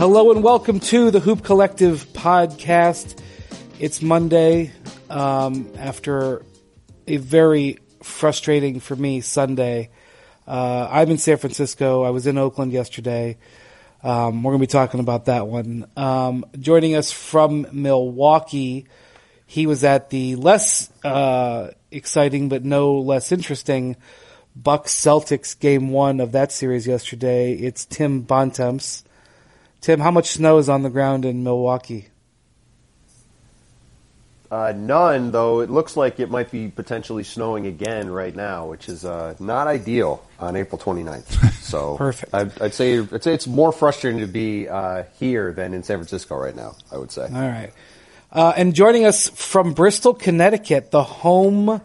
Hello and welcome to the Hoop Collective podcast. It's Monday um, after a very frustrating for me Sunday. Uh, I'm in San Francisco. I was in Oakland yesterday. Um, we're going to be talking about that one. Um, joining us from Milwaukee, he was at the less uh, exciting but no less interesting Bucks Celtics game one of that series yesterday. It's Tim Bontemps. Tim, how much snow is on the ground in Milwaukee? Uh, none, though it looks like it might be potentially snowing again right now, which is uh, not ideal on April 29th. So Perfect. I'd, I'd, say I'd say it's more frustrating to be uh, here than in San Francisco right now. I would say. All right. Uh, and joining us from Bristol, Connecticut, the home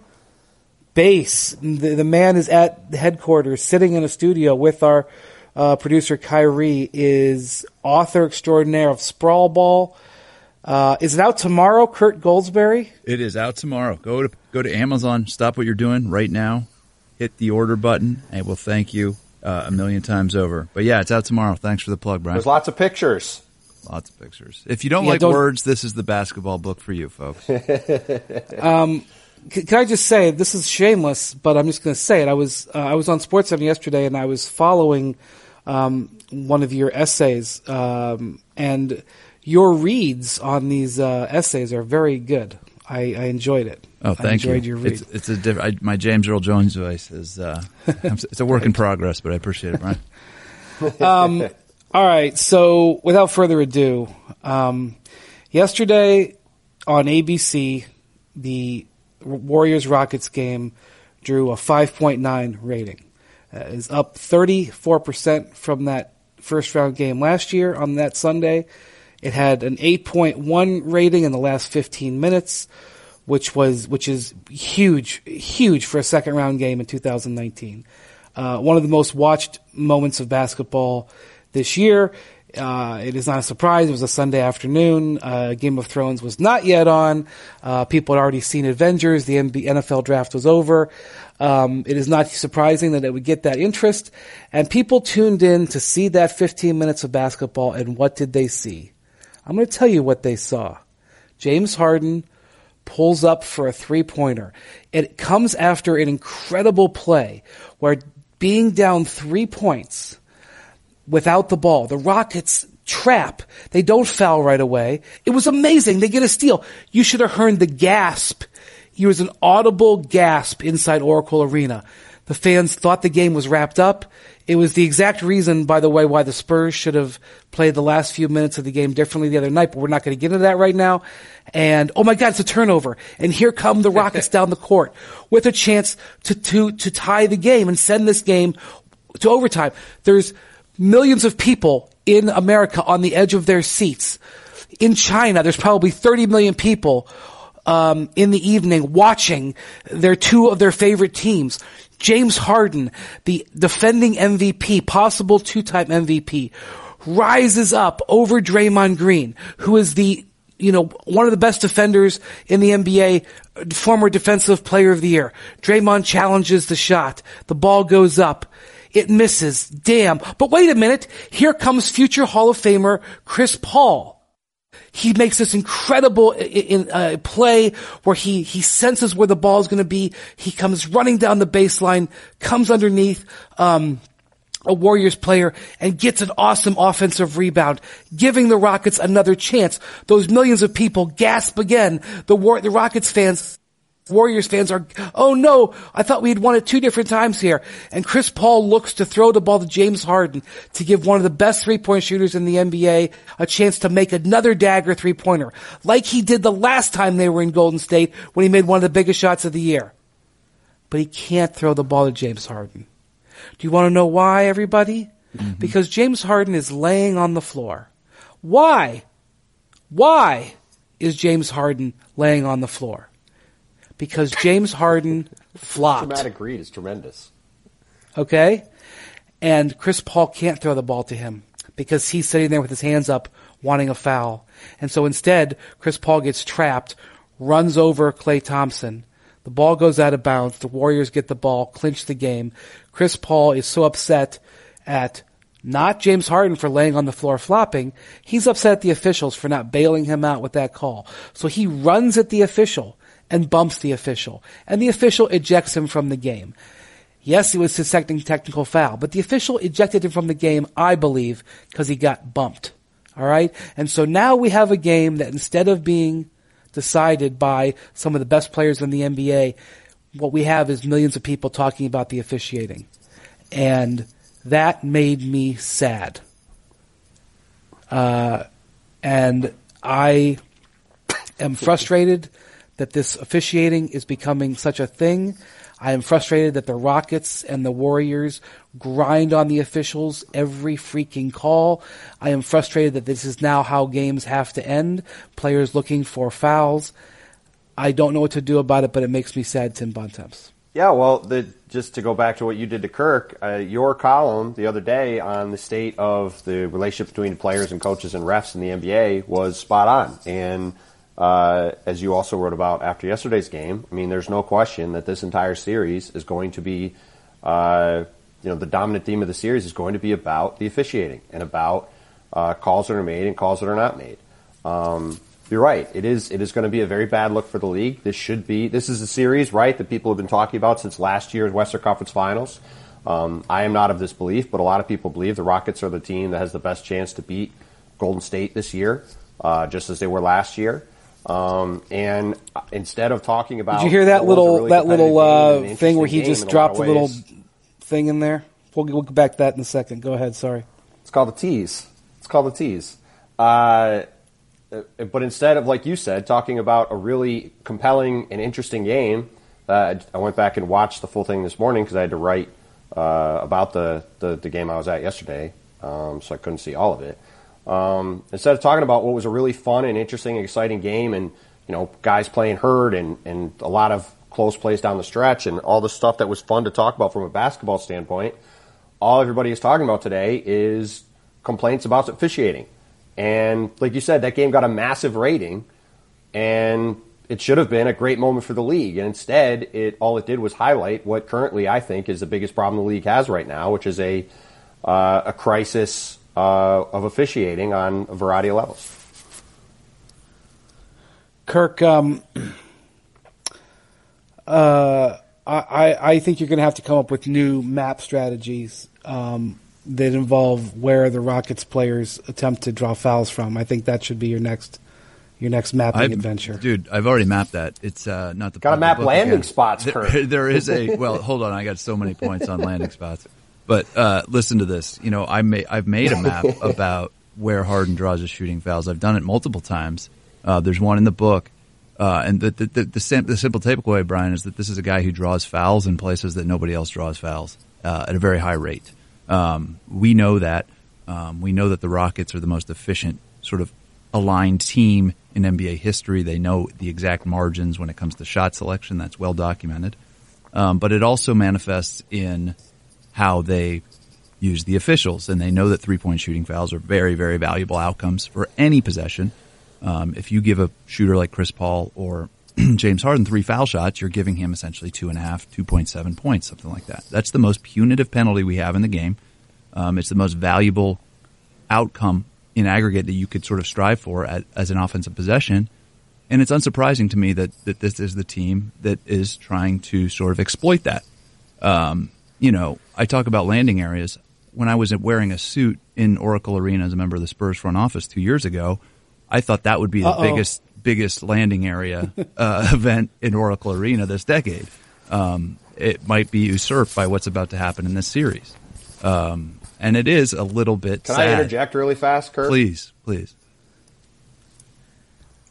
base. The, the man is at the headquarters, sitting in a studio with our uh, producer Kyrie. Is author extraordinaire of Sprawl Ball. Uh, is it out tomorrow, Kirk Goldsberry? It is out tomorrow. Go to go to Amazon. Stop what you're doing right now. Hit the order button, and we'll thank you uh, a million times over. But yeah, it's out tomorrow. Thanks for the plug, Brian. There's lots of pictures. Lots of pictures. If you don't Yeah, like don't- words, this is the basketball book for you, folks. C- Can I just say this is shameless, but I'm just going to say it. I was uh, I was on Sports Seven yesterday, and I was following um, one of your essays, um, and your reads on these uh, essays are very good. I, I enjoyed it. Oh, I thank enjoyed you. your read. It's, it's a diff- I, my James Earl Jones voice is uh, it's a work in progress, but I appreciate it, Brian. Um, all right. So, without further ado, um, yesterday on ABC, the Warriors Rockets game drew a 5.9 rating. Uh, is up 34% from that first round game last year on that Sunday. It had an 8.1 rating in the last 15 minutes, which was which is huge, huge for a second round game in 2019. Uh, one of the most watched moments of basketball this year. Uh, it is not a surprise. It was a Sunday afternoon. Uh, Game of Thrones was not yet on. Uh, people had already seen Avengers. The MB- NFL draft was over. Um, it is not surprising that it would get that interest. And people tuned in to see that 15 minutes of basketball. And what did they see? I'm going to tell you what they saw. James Harden pulls up for a three pointer. It comes after an incredible play where being down three points without the ball, the Rockets trap. They don't foul right away. It was amazing. They get a steal. You should have heard the gasp. It was an audible gasp inside Oracle Arena. The fans thought the game was wrapped up. It was the exact reason, by the way, why the Spurs should have played the last few minutes of the game differently the other night, but we're not going to get into that right now. And, oh my God, it's a turnover. And here come the Rockets down the court with a chance to, to, to tie the game and send this game to overtime. There's millions of people in America on the edge of their seats. In China, there's probably 30 million people um, in the evening watching their two of their favorite teams. James Harden, the defending MVP, possible two-time MVP, rises up over Draymond Green, who is the you know, one of the best defenders in the NBA, former defensive player of the year. Draymond challenges the shot. The ball goes up. It misses. Damn. But wait a minute. Here comes future Hall of Famer Chris Paul. He makes this incredible i- in, uh, play where he, he senses where the ball is going to be. He comes running down the baseline, comes underneath, um, a Warriors player and gets an awesome offensive rebound, giving the Rockets another chance. Those millions of people gasp again. The War- the Rockets fans, Warriors fans are, oh no, I thought we had won it two different times here. And Chris Paul looks to throw the ball to James Harden to give one of the best three-point shooters in the NBA a chance to make another dagger three-pointer, like he did the last time they were in Golden State when he made one of the biggest shots of the year. But he can't throw the ball to James Harden. Do you want to know why, everybody? Mm-hmm. Because James Harden is laying on the floor. Why? Why is James Harden laying on the floor? Because James Harden flopped. Dramatic read is tremendous. Okay? And Chris Paul can't throw the ball to him because he's sitting there with his hands up wanting a foul. And so instead, Chris Paul gets trapped, runs over Klay Thompson. The ball goes out of bounds. The Warriors get the ball, clinch the game. Chris Paul is so upset at not James Harden for laying on the floor flopping. He's upset at the officials for not bailing him out with that call. So he runs at the official and bumps the official, and the official ejects him from the game. Yes, he was second technical foul, but the official ejected him from the game, I believe, because he got bumped. All right? And so now we have a game that instead of being decided by some of the best players in the NBA, what we have is millions of people talking about the officiating. And that made me sad. Uh, and I am frustrated that this officiating is becoming such a thing. I am frustrated that the Rockets and the Warriors grind on the officials every freaking call. I am frustrated that this is now how games have to end. Players looking for fouls. I don't know what to do about it, but it makes me sad, Tim Bontemps. Yeah, well, the, just to go back to what you did to Kirk, uh, your column the other day on the state of the relationship between players and coaches and refs in the NBA was spot on. And uh, as you also wrote about after yesterday's game, I mean, there's no question that this entire series is going to be, uh, you know, the dominant theme of the series is going to be about the officiating and about uh, calls that are made and calls that are not made. Um, you're right. It is. It is going to be a very bad look for the league. This should be. This is a series, right, that people have been talking about since last year's Western Conference Finals. Um, I am not of this belief, but a lot of people believe the Rockets are the team that has the best chance to beat Golden State this year, uh, just as they were last year. Um, and instead of talking about, did you hear that little really that little uh, thing where he just dropped a, a little thing in there? We'll, we'll get back to that in a second. Go ahead. Sorry. It's called a tease. It's called a tease. Uh, but instead of, like you said, talking about a really compelling and interesting game, uh, I went back and watched the full thing this morning because I had to write uh, about the, the, the, game I was at yesterday, um, so I couldn't see all of it. Um, instead of talking about what was a really fun and interesting, exciting game, and you know, guys playing hurt and and a lot of close plays down the stretch, and all the stuff that was fun to talk about from a basketball standpoint, all everybody is talking about today is complaints about officiating. And like you said, that game got a massive rating, and it should have been a great moment for the league. And instead, it all it did was highlight what currently I think is the biggest problem the league has right now, which is a uh, a crisis uh, of officiating on a variety of levels. Kirk, um, uh, I, I think you're going to have to come up with new map strategies um, that involve where the Rockets players attempt to draw fouls from. I think that should be your next your next mapping I've, adventure. Dude, I've already mapped that. It's uh, not the got to map landing again. spots. There, there is a well. hold on, I got so many points on landing spots. But uh, listen to this. You know, I may, I've made a map about where Harden draws his shooting fouls. I've done it multiple times. Uh, there's one in the book. Uh, and the the, the, the, sim- the, simple takeaway, Brian, is that this is a guy who draws fouls in places that nobody else draws fouls uh, at a very high rate. Um, we know that. Um, we know that the Rockets are the most efficient sort of aligned team in NBA history. They know the exact margins when it comes to shot selection. That's well documented. Um, but it also manifests in how they use the officials. And they know that three point shooting fouls are very, very valuable outcomes for any possession. Um, if you give a shooter like Chris Paul or James Harden three foul shots, you're giving him essentially two and a half, 2.7 points, something like that. That's the most punitive penalty we have in the game. Um, it's the most valuable outcome in aggregate that you could sort of strive for at, as an offensive possession. And it's unsurprising to me that, that this is the team that is trying to sort of exploit that. Um, you know, I talk about landing areas. When I was wearing a suit in Oracle Arena as a member of the Spurs front office two years ago, I thought that would be the Uh-oh. biggest biggest landing area uh, event in Oracle Arena this decade. Um, it might be usurped by what's about to happen in this series, um, and it is a little bit. Can sad. I interject really fast, Kirk? Please, please.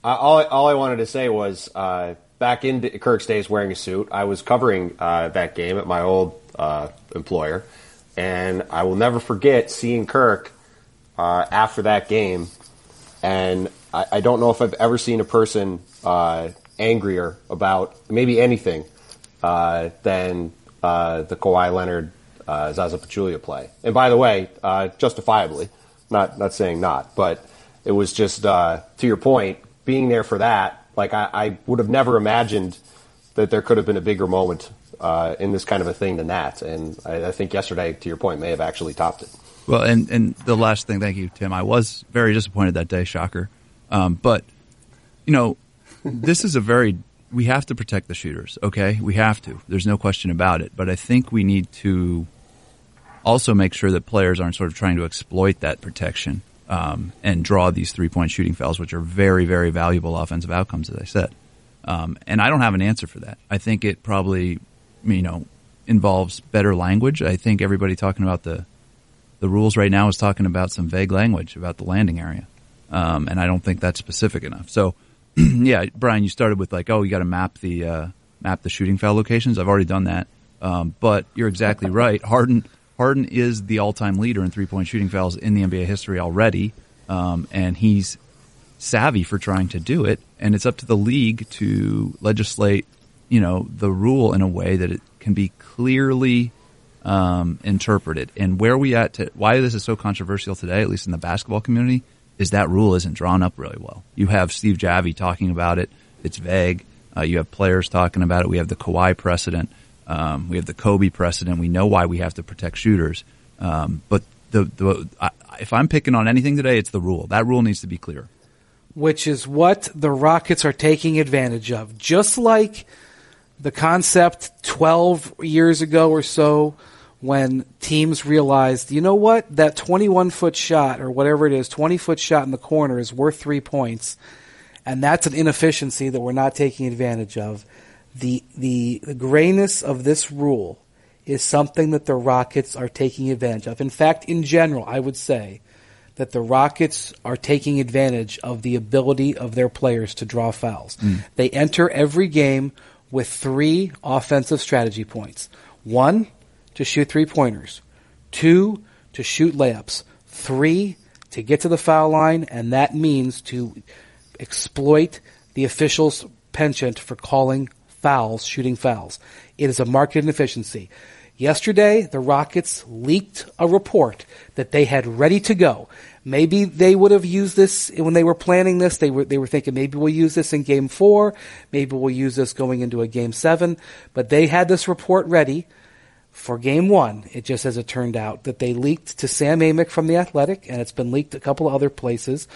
Uh, all, all I wanted to say was uh, back in Kirk's days wearing a suit, I was covering uh, that game at my old uh, employer, and I will never forget seeing Kirk uh, after that game. And I, I, don't know if I've ever seen a person uh, angrier about maybe anything uh, than uh, the Kawhi Leonard uh, Zaza Pachulia play. And by the way, justifiably, not not saying not, but it was just to your point, being there for that. Like I, I would have never imagined that there could have been a bigger moment uh, in this kind of a thing than that. And I, I, think yesterday, to your point, may have actually topped it. Well, and and the last thing, thank you, Tim. I was very disappointed that day, shocker. Um, but you know, this is a very we have to protect the shooters. Okay, we have to. There's no question about it. But I think we need to also make sure that players aren't sort of trying to exploit that protection um, and draw these three point shooting fouls, which are very, very valuable offensive outcomes, as I said. Um, and I don't have an answer for that. I think it probably, you know, involves better language. I think everybody talking about the the rules right now is talking about some vague language about the landing area, um, and I don't think that's specific enough. So, yeah, Brian, you started with like, oh, you got to map the uh, map the shooting foul locations. I've already done that, um, but you're exactly right. Harden Harden is the all time leader in three point shooting fouls in the NBA history already, um, and he's savvy for trying to do it. And it's up to the league to legislate, you know, the rule in a way that it can be clearly um, interpreted. And where we at, to, why this is so controversial today, at least in the basketball community, is that rule isn't drawn up really well. You have Steve Javie talking about it; it's vague. Uh, you have players talking about it. We have the Kawhi precedent. Um, we have the Kobe precedent. We know why we have to protect shooters. Um, but the, the I, if I'm picking on anything today, it's the rule. That rule needs to be clear. Which is what the Rockets are taking advantage of. Just like the concept 12 years ago or so when teams realized, you know what, that 21 foot shot or whatever it is, 20 foot shot in the corner is worth three points. And that's an inefficiency that we're not taking advantage of. The, the, the grayness of this rule is something that the Rockets are taking advantage of. In fact, in general, I would say that the Rockets are taking advantage of the ability of their players to draw fouls. Mm. They enter every game with three offensive strategy points. One, to shoot three pointers. Two, to shoot layups. Three, to get to the foul line, and that means to exploit the officials' penchant for calling fouls, shooting fouls. It is a market inefficiency. Yesterday, the Rockets leaked a report that they had ready to go. Maybe they would have used this when they were planning this. They were they were thinking maybe we'll use this in Game Four, maybe we'll use this going into a Game Seven. But they had this report ready for Game One. It just as it turned out that they leaked to Sam Amick from the Athletic, and it's been leaked a couple of other places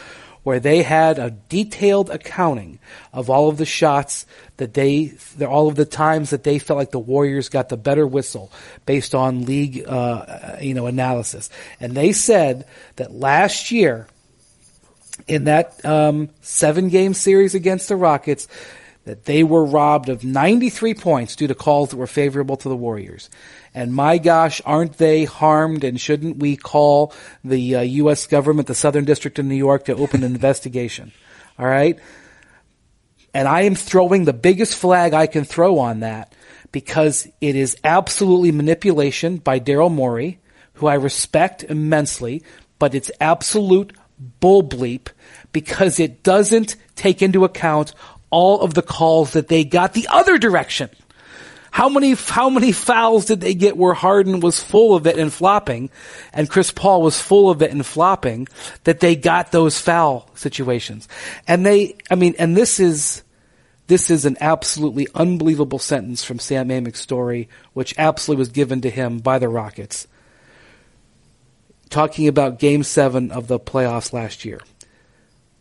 where they had a detailed accounting of all of the shots that they, all of the times that they felt like the Warriors got the better whistle based on league, uh, you know, analysis. And they said that last year, in that um, seven game series against the Rockets, that they were robbed of 93 points due to calls that were favorable to the Warriors. And my gosh, aren't they harmed? And shouldn't we call the uh, U.S. government, the Southern District of New York, to open an investigation? All right. And I am throwing the biggest flag I can throw on that because it is absolutely manipulation by Daryl Morey, who I respect immensely, but it's absolute bull bleep because it doesn't take into account all of the calls that they got the other direction. How many, how many fouls did they get where Harden was full of it and flopping and Chris Paul was full of it and flopping that they got those foul situations? And they, I mean, and this is, this is an absolutely unbelievable sentence from Sam Amick's story, which absolutely was given to him by the Rockets. Talking about game seven of the playoffs last year.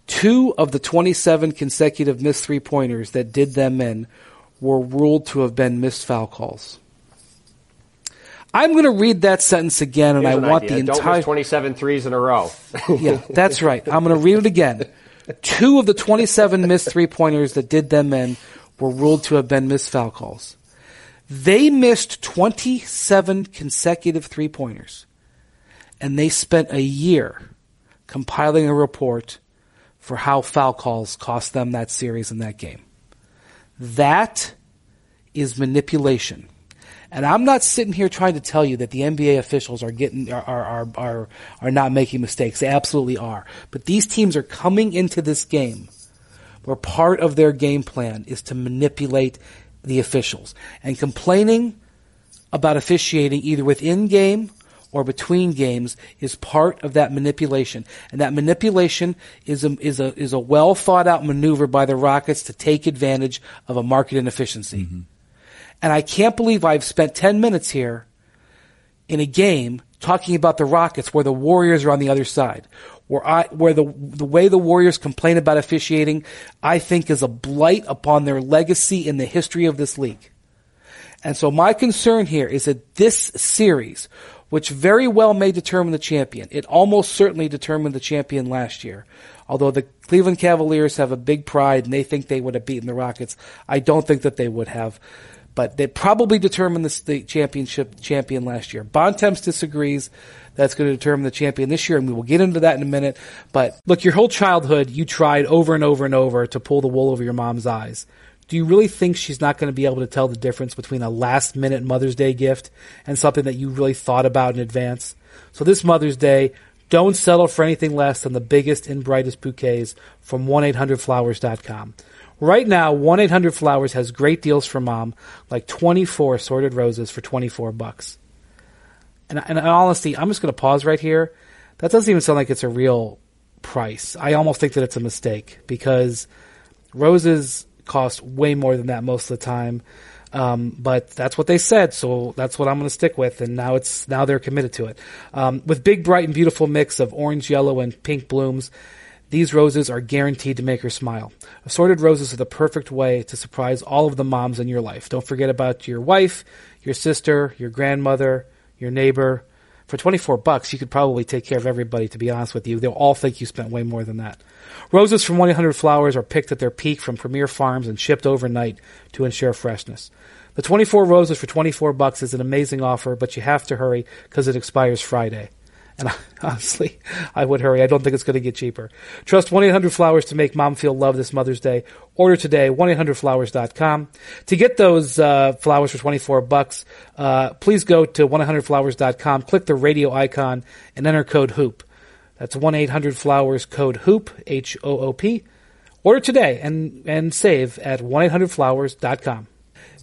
Two of the 27 consecutive missed three pointers that did them in were ruled to have been missed foul calls. I'm going to read that sentence again, and Here's I want idea. the entire Don't miss 27 threes in a row. yeah, that's right. I'm going to read it again. Two of the 27 missed three pointers that did them in were ruled to have been missed foul calls. They missed 27 consecutive three pointers, and they spent a year compiling a report for how foul calls cost them that series and that game. That is manipulation. And I'm not sitting here trying to tell you that the NBA officials are getting are are are are not making mistakes. They absolutely are. But these teams are coming into this game where part of their game plan is to manipulate the officials and complaining about officiating either within game or between games is part of that manipulation. And that manipulation is a, is a, is a well thought out maneuver by the Rockets to take advantage of a market inefficiency. Mm-hmm. And I can't believe I've spent 10 minutes here in a game talking about the Rockets where the Warriors are on the other side. Where I, where the, the way the Warriors complain about officiating, I think is a blight upon their legacy in the history of this league. And so my concern here is that this series, which very well may determine the champion, it almost certainly determined the champion last year. Although the Cleveland Cavaliers have a big pride and they think they would have beaten the Rockets, I don't think that they would have but they probably determined the state championship champion last year. Bontemps disagrees. That's going to determine the champion this year, and we will get into that in a minute. But look, your whole childhood, you tried over and over and over to pull the wool over your mom's eyes. Do you really think she's not going to be able to tell the difference between a last minute Mother's Day gift and something that you really thought about in advance? So this Mother's Day, don't settle for anything less than the biggest and brightest bouquets from 1-800-Flowers.com. Right now, 1-800-Flowers has great deals for mom, like 24 assorted roses for 24 bucks. And, and in honesty, I'm just going to pause right here. That doesn't even sound like it's a real price. I almost think that it's a mistake because roses cost way more than that most of the time. Um, but that's what they said, so that's what I'm going to stick with. And now it's now they're committed to it. Um, with big, bright, and beautiful mix of orange, yellow, and pink blooms, these roses are guaranteed to make her smile. Assorted roses are the perfect way to surprise all of the moms in your life. Don't forget about your wife, your sister, your grandmother, your neighbor. For 24 bucks, you could probably take care of everybody, to be honest with you. They'll all think you spent way more than that. Roses from 1-800-Flowers are picked at their peak from premier farms and shipped overnight to ensure freshness. The 24 roses for 24 bucks is an amazing offer, but you have to hurry because it expires Friday. And honestly, I would hurry. I don't think it's going to get cheaper. Trust 1-800-Flowers to make mom feel loved this Mother's Day. Order today, 1-800-Flowers.com. To get those uh, flowers for 24 bucks, uh, please go to 1-800-Flowers.com, click the radio icon, and enter code HOOP. That's 1-800-Flowers code HOOP, H-O-O-P. Order today and, and save at 1-800-Flowers.com.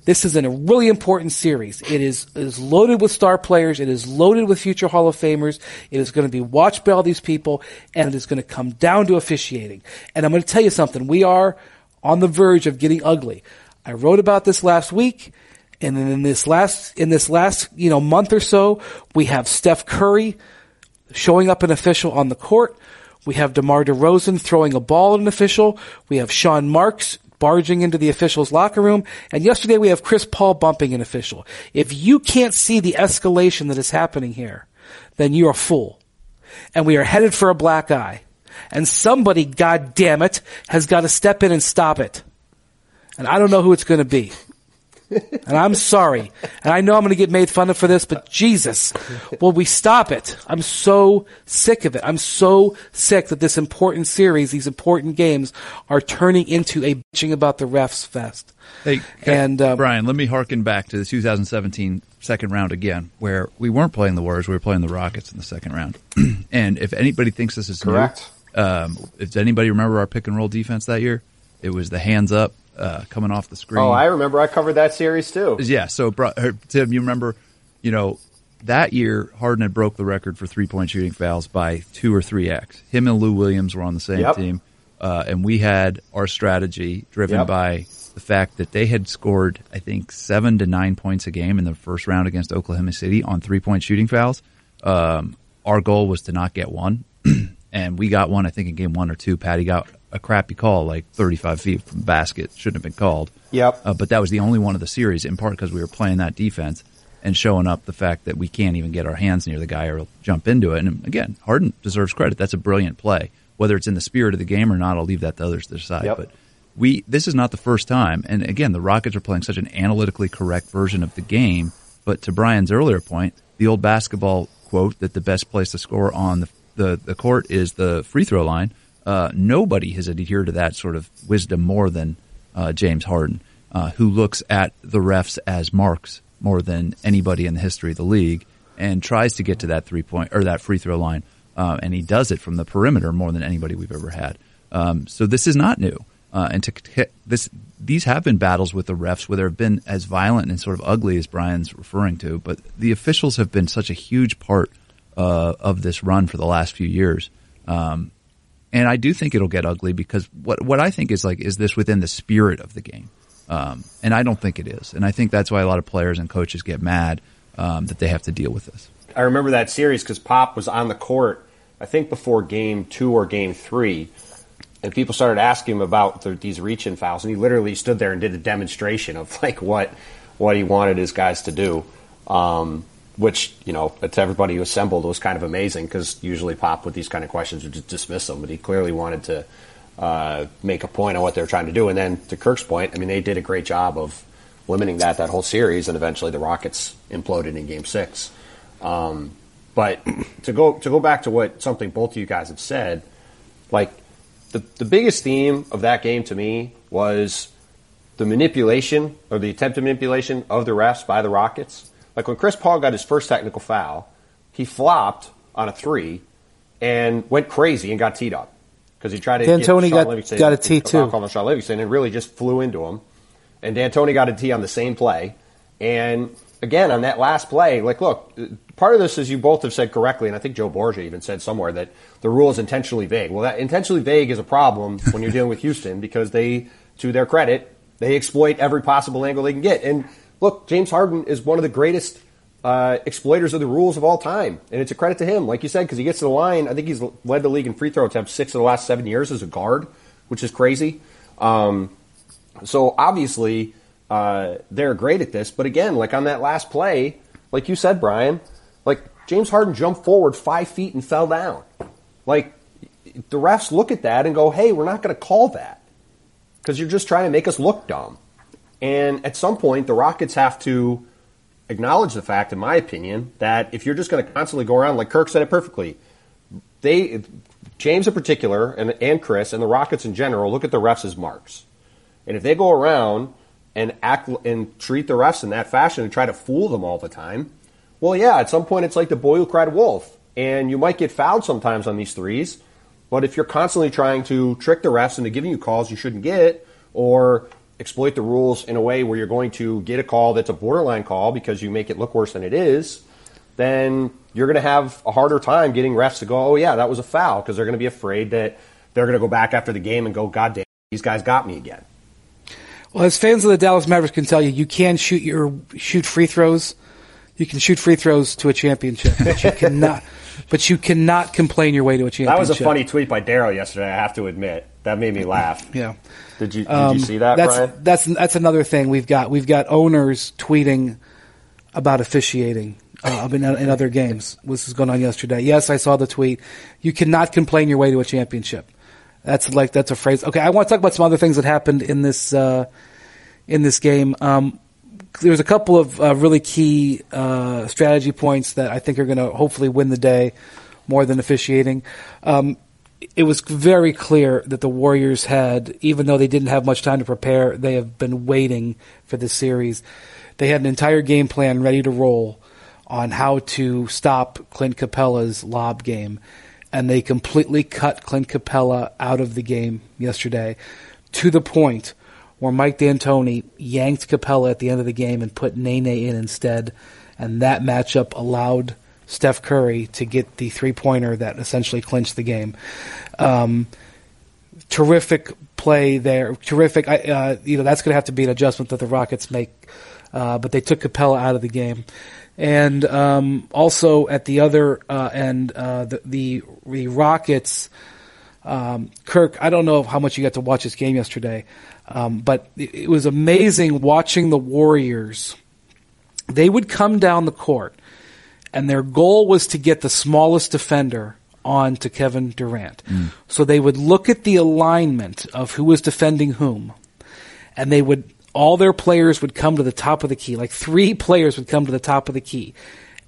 This is in a really important series. It is, is loaded with star players. It is loaded with future Hall of Famers. It is going to be watched by all these people, and it is going to come down to officiating. And I'm going to tell you something. We are on the verge of getting ugly. I wrote about this last week, and then in this last in this last you know month or so, we have Steph Curry showing up an official on the court. We have DeMar DeRozan throwing a ball at an official. We have Sean Marks barging into the official's locker room. And yesterday we have Chris Paul bumping an official. If you can't see the escalation that is happening here, then you're a fool. And we are headed for a black eye. And somebody, god damn it, has got to step in and stop it. And I don't know who it's going to be and I'm sorry. And I know I'm going to get made fun of for this, but Jesus, will we stop it? I'm so sick of it. I'm so sick that this important series, these important games, are turning into a bitching about the refs fest. Hey, and uh, Brian, let me harken back to the 2017 second round again, where we weren't playing the Warriors, we were playing the Rockets in the second round. and if anybody thinks this is correct, new, um, if anybody remember our pick and roll defense that year, it was the hands up uh, coming off the screen. Oh, I remember. I covered that series too. Yeah. So, Tim, you remember, you know, that year Harden had broke the record for three point shooting fouls by two or three x. Him and Lou Williams were on the same yep. team, uh, and we had our strategy driven yep. by the fact that they had scored, I think, seven to nine points a game in the first round against Oklahoma City on three point shooting fouls. Um, our goal was to not get one, and we got one. I think in game one or two, Patty got a crappy call, like 35 feet from the basket, shouldn't have been called. Yep. Uh, but that was the only one of the series, in part because we were playing that defense and showing up the fact that we can't even get our hands near the guy or jump into it. And again, Harden deserves credit. That's a brilliant play. Whether it's in the spirit of the game or not, I'll leave that to others to decide. Yep. But we this is not the first time. And again, the Rockets are playing such an analytically correct version of the game. But to Brian's earlier point, the old basketball quote that the best place to score on the the, the court is the free throw line uh, nobody has adhered to that sort of wisdom more than uh, James Harden, uh, who looks at the refs as marks more than anybody in the history of the league, and tries to get to that three point or that free throw line, uh, and he does it from the perimeter more than anybody we've ever had. Um, so this is not new, uh, and to this these have been battles with the refs where they've been as violent and sort of ugly as Brian's referring to, but the officials have been such a huge part uh, of this run for the last few years. Um, and I do think it'll get ugly because what what I think is like is this within the spirit of the game, um, and I don't think it is, and I think that's why a lot of players and coaches get mad um, that they have to deal with this. I remember that series because Pop was on the court, I think before game two or game three, and people started asking him about the, these reach-in fouls, and he literally stood there and did a demonstration of like what what he wanted his guys to do. Um, which you know, to everybody who assembled was kind of amazing because usually Pop with these kind of questions would just dismiss them, but he clearly wanted to uh, make a point on what they were trying to do. And then to Kirk's point, I mean, they did a great job of limiting that that whole series, and eventually the Rockets imploded in Game Six. Um, but to go to go back to what something both of you guys have said, like the the biggest theme of that game to me was the manipulation or the attempted manipulation of the refs by the Rockets. Like when Chris Paul got his first technical foul, he flopped on a three and went crazy and got teed up because he tried to D'Antoni get got- Livingston, got a tee, too. Call on Shaun Livingston and really just flew into him. And D'Antoni got a tee on the same play. And again, on that last play, like, look, part of this is you both have said correctly, and I think Joe Borgia even said somewhere that the rule is intentionally vague. Well, that intentionally vague is a problem when you're dealing with Houston because they, to their credit, they exploit every possible angle they can get. And look, James Harden is one of the greatest uh, exploiters of the rules of all time, and it's a credit to him, like you said, because he gets to the line. I think he's led the league in free throw attempts six of the last seven years as a guard, which is crazy. Um, so obviously, uh, they're great at this. But again, like on that last play, like you said, Brian, like James Harden jumped forward five feet and fell down. Like the refs look at that and go, "Hey, we're not going to call that because you're just trying to make us look dumb." And at some point, the Rockets have to acknowledge the fact, in my opinion, that if you're just going to constantly go around, like Kirk said it perfectly, they, James in particular, and, and Chris, and the Rockets in general, look at the refs as marks. And if they go around and act and treat the refs in that fashion and try to fool them all the time, well, yeah, at some point it's like the boy who cried wolf. And you might get fouled sometimes on these threes, but if you're constantly trying to trick the refs into giving you calls you shouldn't get, or exploit the rules in a way where you're going to get a call that's a borderline call because you make it look worse than it is, then you're going to have a harder time getting refs to go, oh, yeah, that was a foul, because they're going to be afraid that they're going to go back after the game and go, God damn, these guys got me again. Well, as fans of the Dallas Mavericks can tell you, you can shoot your shoot free throws. You can shoot free throws to a championship, but you cannot. But you cannot complain your way to a championship. That was a funny tweet by Daryl yesterday, I have to admit. That made me laugh. Yeah. Did you, did Um, you see that, that's Brian? that's that's another thing we've got. We've got owners tweeting about officiating uh, in, in other games. This is going on yesterday. Yes, I saw the tweet. You cannot complain your way to a championship. That's like that's a phrase. Okay, I want to talk about some other things that happened in this uh, in this game. Um, there's a couple of uh, really key uh, strategy points that I think are going to hopefully win the day more than officiating. Um, it was very clear that the Warriors had, even though they didn't have much time to prepare, they have been waiting for this series. They had an entire game plan ready to roll on how to stop Clint Capela's lob game, and they completely cut Clint Capela out of the game yesterday to the point where Mike D'Antoni yanked Capela at the end of the game and put Nene in instead, and that matchup allowed Steph Curry to get the three pointer that essentially clinched the game. Um, terrific play there. Terrific. Uh, you know that's going to have to be an adjustment that the Rockets make, uh, but they took Capela out of the game. And um, also at the other uh, end, uh, the, the the Rockets. Um, Kirk, I don't know how much you got to watch this game yesterday, um, but it, it was amazing watching the Warriors. They would come down the court, and their goal was to get the smallest defender on to Kevin Durant. So they would look at the alignment of who was defending whom, and they would all their players would come to the top of the key. Like three players would come to the top of the key,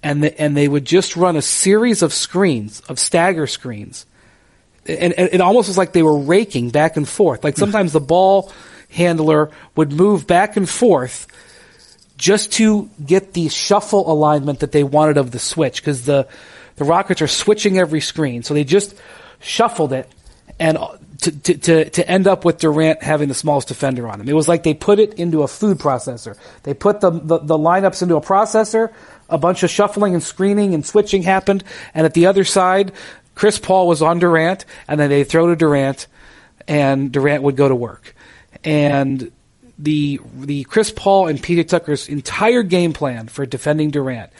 and the, and they would just run a series of screens of stagger screens and, and it almost was like they were raking back and forth. Like sometimes the ball handler would move back and forth just to get the shuffle alignment that they wanted of the switch because the the Rockets are switching every screen, so they just shuffled it and uh, to, to to to end up with Durant having the smallest defender on him. It was like they put it into a food processor. They put the the, the lineups into a processor. A bunch of shuffling and screening and switching happened, and at the other side, Chris Paul was on Durant, and then they throw to Durant, and Durant would go to work. And the the Chris Paul and PJ Tucker's entire game plan for defending Durant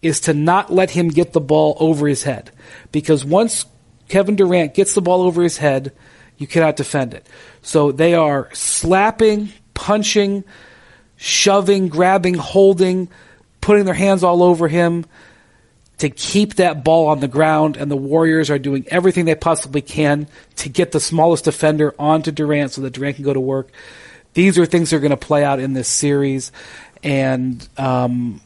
is to not let him get the ball over his head. Because once Kevin Durant gets the ball over his head, you cannot defend it. So they are slapping, punching, shoving, grabbing, holding, putting their hands all over him to keep that ball on the ground, and the Warriors are doing everything they possibly can to get the smallest defender onto Durant so that Durant can go to work. These are things that are going to play out in this series, and um,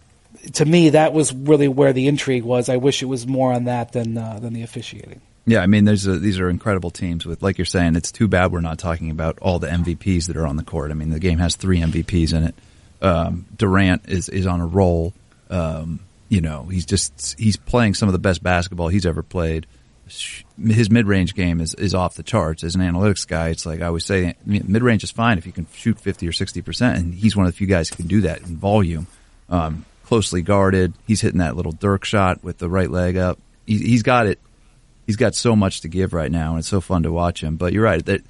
to me, that was really where the intrigue was. I wish it was more on that than uh, than the officiating. Yeah, I mean, there's a, these are incredible teams. With like you're saying, it's too bad we're not talking about all the MVPs that are on the court. I mean, the game has three MVPs in it. Um, Durant is is on a roll. Um, you know, he's just he's playing some of the best basketball he's ever played. His mid range game is, is off the charts. As an analytics guy, it's like I always say, mid range is fine if you can shoot fifty or sixty percent, and he's one of the few guys who can do that in volume. Um, closely guarded, he's hitting that little Dirk shot with the right leg up. He, he's got it he's got so much to give right now, and it's so fun to watch him. But you're right that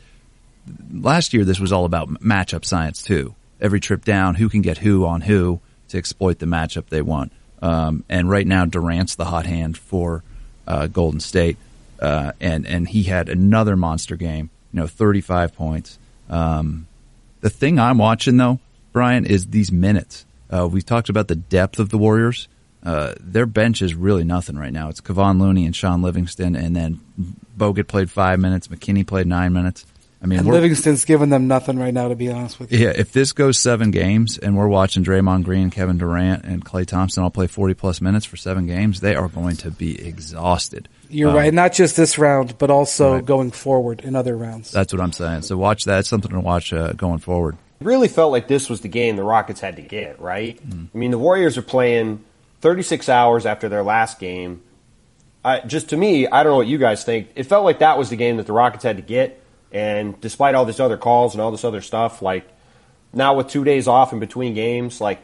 last year this was all about matchup science too. Every trip down, who can get who on who to exploit the matchup they want. Um, and right now, Durant's the hot hand for uh, Golden State, uh, and and he had another monster game. You know, 35 points. Um, the thing I'm watching though, Brian, is these minutes. Uh, we've talked about the depth of the Warriors. Uh, their bench is really nothing right now. It's Kevon Looney and Shaun Livingston, and then Bogut played five minutes. McKinnie played nine minutes. I mean, and Livingston's giving them nothing right now, to be honest with you. Yeah, if this goes seven games and we're watching Draymond Green, Kevin Durant, and Klay Thompson all play 40 plus minutes for seven games, they are going to be exhausted. You're um, right. Not just this round, but also right. going forward in other rounds. That's what I'm saying. So watch that. It's something to watch uh, going forward. It really felt like this was the game the Rockets had to get, right? Mm. I mean, the Warriors are playing 36 hours after their last game. I, just to me, I don't know what you guys think. It felt like that was the game that the Rockets had to get. And despite all this other calls and all this other stuff, like now with two days off in between games, like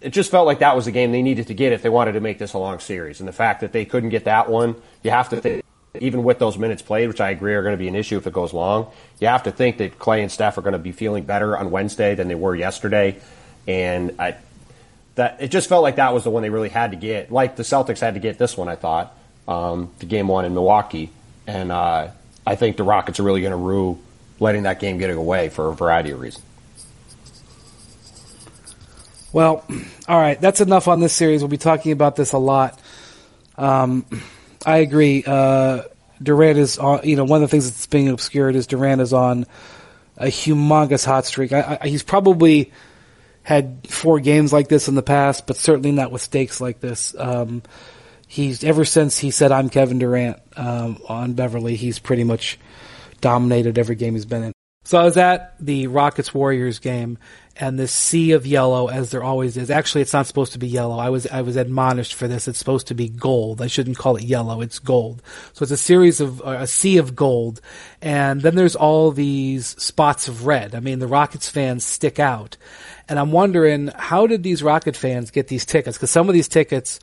it just felt like that was the game they needed to get if they wanted to make this a long series. And the fact that they couldn't get that one, you have to think, even with those minutes played, which I agree are going to be an issue if it goes long, you have to think that Klay and Steph are going to be feeling better on Wednesday than they were yesterday. And I, that it just felt like that was the one they really had to get. Like the Celtics had to get this one, I thought, um, the game one in Milwaukee, and uh, I think the Rockets are really going to rue letting that game get away for a variety of reasons. Well, all right, that's enough on this series. We'll be talking about this a lot. Um, I agree. Uh, Durant is on. You know, one of the things that's being obscured is Durant is on a humongous hot streak. I, I, he's probably had four games like this in the past, but certainly not with stakes like this. Um, he's ever since he said I'm Kevin Durant um, on Beverley, he's pretty much dominated every game he's been in. So I was at the Rockets Warriors game, and this sea of yellow, as there always is. Actually, it's not supposed to be yellow. I was I was admonished for this. It's supposed to be gold. I shouldn't call it yellow. It's gold. So it's a series of uh, a sea of gold, and then there's all these spots of red. I mean, the Rockets fans stick out, and I'm wondering how did these Rocket fans get these tickets? Because some of these tickets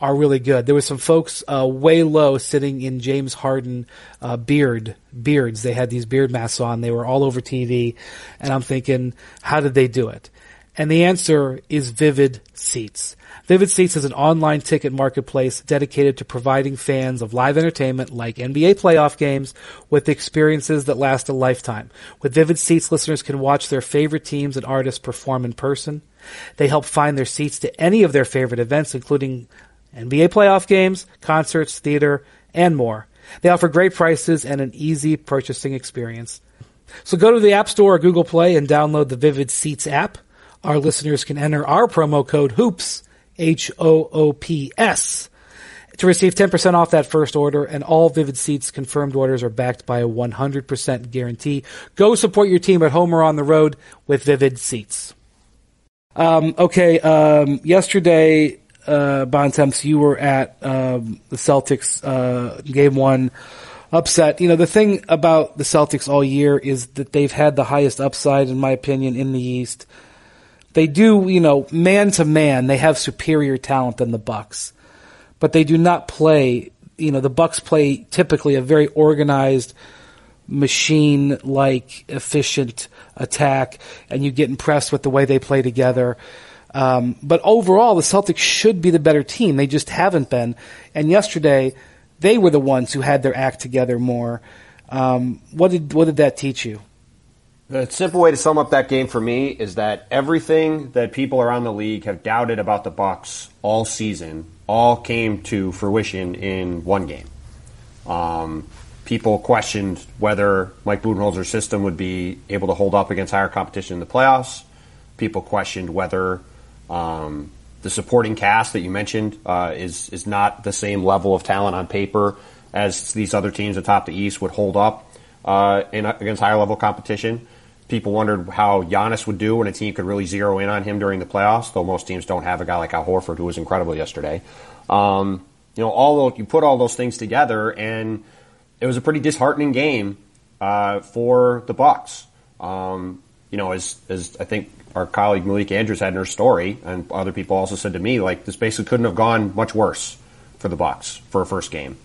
are really good. There was some folks uh, way low sitting in James Harden uh, beard beards. They had these beard masks on. They were all over TV, and I'm thinking, how did they do it? And the answer is Vivid Seats. Vivid Seats is an online ticket marketplace dedicated to providing fans of live entertainment like NBA playoff games with experiences that last a lifetime. With Vivid Seats, listeners can watch their favorite teams and artists perform in person. They help find their seats to any of their favorite events, including NBA playoff games, concerts, theater, and more. They offer great prices and an easy purchasing experience. So go to the App Store or Google Play and download the Vivid Seats app. Our listeners can enter our promo code HOOPS, H-O-O-P-S, to receive 10% off that first order, and all Vivid Seats confirmed orders are backed by a 100% guarantee. Go support your team at home or on the road with Vivid Seats. Um, okay, um, yesterday uh, Bontemps, you were at um, the Celtics uh, game one upset. You know, the thing about the Celtics all year is that they've had the highest upside, in my opinion, in the East. They do, you know, man to man, they have superior talent than the Bucks, but they do not play. You know, the Bucks play typically a very organized, machine-like, efficient attack, and you get impressed with the way they play together. Um, but overall, the Celtics should be the better team. They just haven't been. And yesterday, they were the ones who had their act together more. Um, what did what did that teach you? The simple way to sum up that game for me is that everything that people around the league have doubted about the Bucks all season all came to fruition in one game. Um, people questioned whether Mike Budenholzer's system would be able to hold up against higher competition in the playoffs. People questioned whether um, the supporting cast that you mentioned uh, is is not the same level of talent on paper as these other teams atop the East would hold up uh, in, against higher level competition. People wondered how Giannis would do when a team could really zero in on him during the playoffs, though most teams don't have a guy like Al Horford who was incredible yesterday. Um, you know, all those, you put all those things together, and it was a pretty disheartening game uh, for the Bucks. Um, you know, as as I think our colleague Malika Andrews had in her story, and other people also said to me, like this basically couldn't have gone much worse for the Bucks for a first game.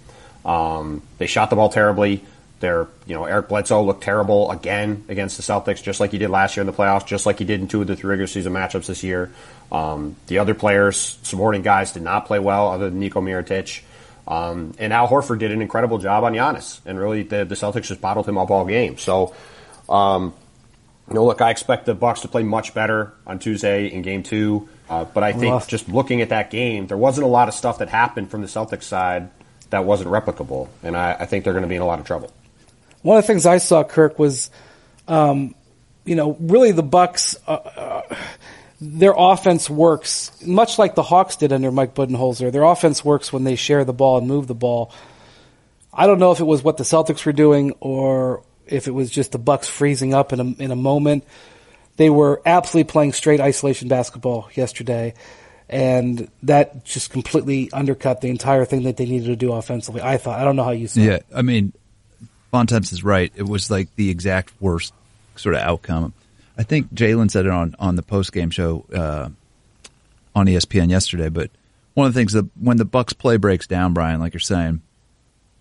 Um, they shot the ball terribly. Their, you know, Eric Bledsoe looked terrible again against the Celtics, just like he did last year in the playoffs, just like he did in two of the three regular season matchups this year. Um, the other players, supporting guys, did not play well, other than Nico Mirotic. Um, and Al Horford did an incredible job on Giannis, and really the, the Celtics just bottled him up all game. So, um, you know, look, I expect the Bucks to play much better on Tuesday in Game Two, uh, but I think just looking at that game, there wasn't a lot of stuff that happened from the Celtics side that wasn't replicable, and I, I think they're going to be in a lot of trouble. One of the things I saw, Kirk, was, um, you know, really the Bucks. Uh, uh, their offense works much like the Hawks did under Mike Budenholzer. Their offense works when they share the ball and move the ball. I don't know if it was what the Celtics were doing or if it was just the Bucks freezing up in a in a moment. They were absolutely playing straight isolation basketball yesterday, and that just completely undercut the entire thing that they needed to do offensively. I thought. I don't know how you saw yeah, it. I mean, Bontemps is right. It was like the exact worst sort of outcome. I think Jalen said it on on the post game show uh, on ESPN yesterday. But one of the things that when the Bucks play breaks down, Brian, like you're saying,